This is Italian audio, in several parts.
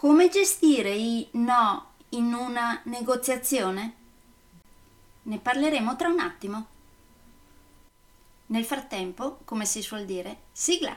Come gestire i no in una negoziazione? Ne parleremo tra un attimo. Nel frattempo, come si suol dire, sigla!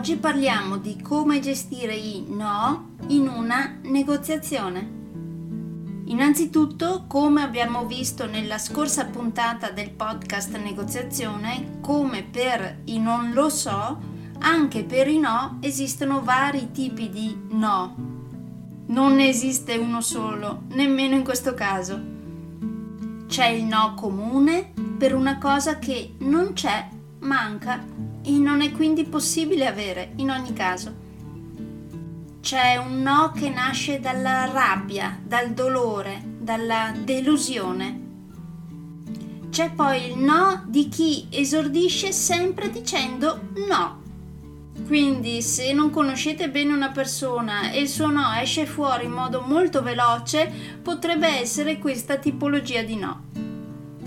Oggi parliamo di come gestire i no in una negoziazione. Innanzitutto, come abbiamo visto nella scorsa puntata del podcast negoziazione, come per i non lo so, anche per i no esistono vari tipi di no. Non ne esiste uno solo, nemmeno in questo caso. C'è il no comune per una cosa che non c'è, manca e non è quindi possibile avere in ogni caso. C'è un no che nasce dalla rabbia, dal dolore, dalla delusione. C'è poi il no di chi esordisce sempre dicendo no. Quindi se non conoscete bene una persona e il suo no esce fuori in modo molto veloce, potrebbe essere questa tipologia di no.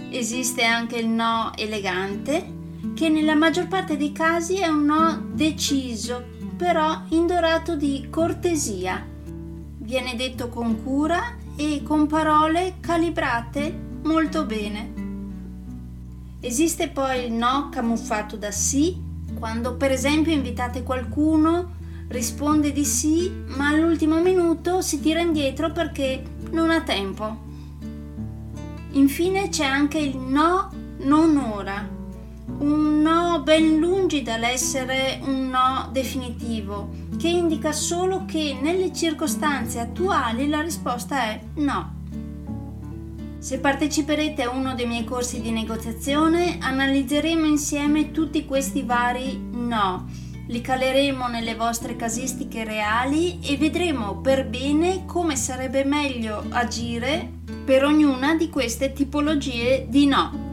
Esiste anche il no elegante, che nella maggior parte dei casi è un no deciso, però indorato di cortesia. Viene detto con cura e con parole calibrate molto bene. Esiste poi il no camuffato da sì, quando per esempio invitate qualcuno, risponde di sì, ma all'ultimo minuto si tira indietro perché non ha tempo. Infine c'è anche il no non ora, un no ben lungi dall'essere un no definitivo, che indica solo che nelle circostanze attuali la risposta è no. Se parteciperete a uno dei miei corsi di negoziazione, analizzeremo insieme tutti questi vari no, li caleremo nelle vostre casistiche reali e vedremo per bene come sarebbe meglio agire per ognuna di queste tipologie di no.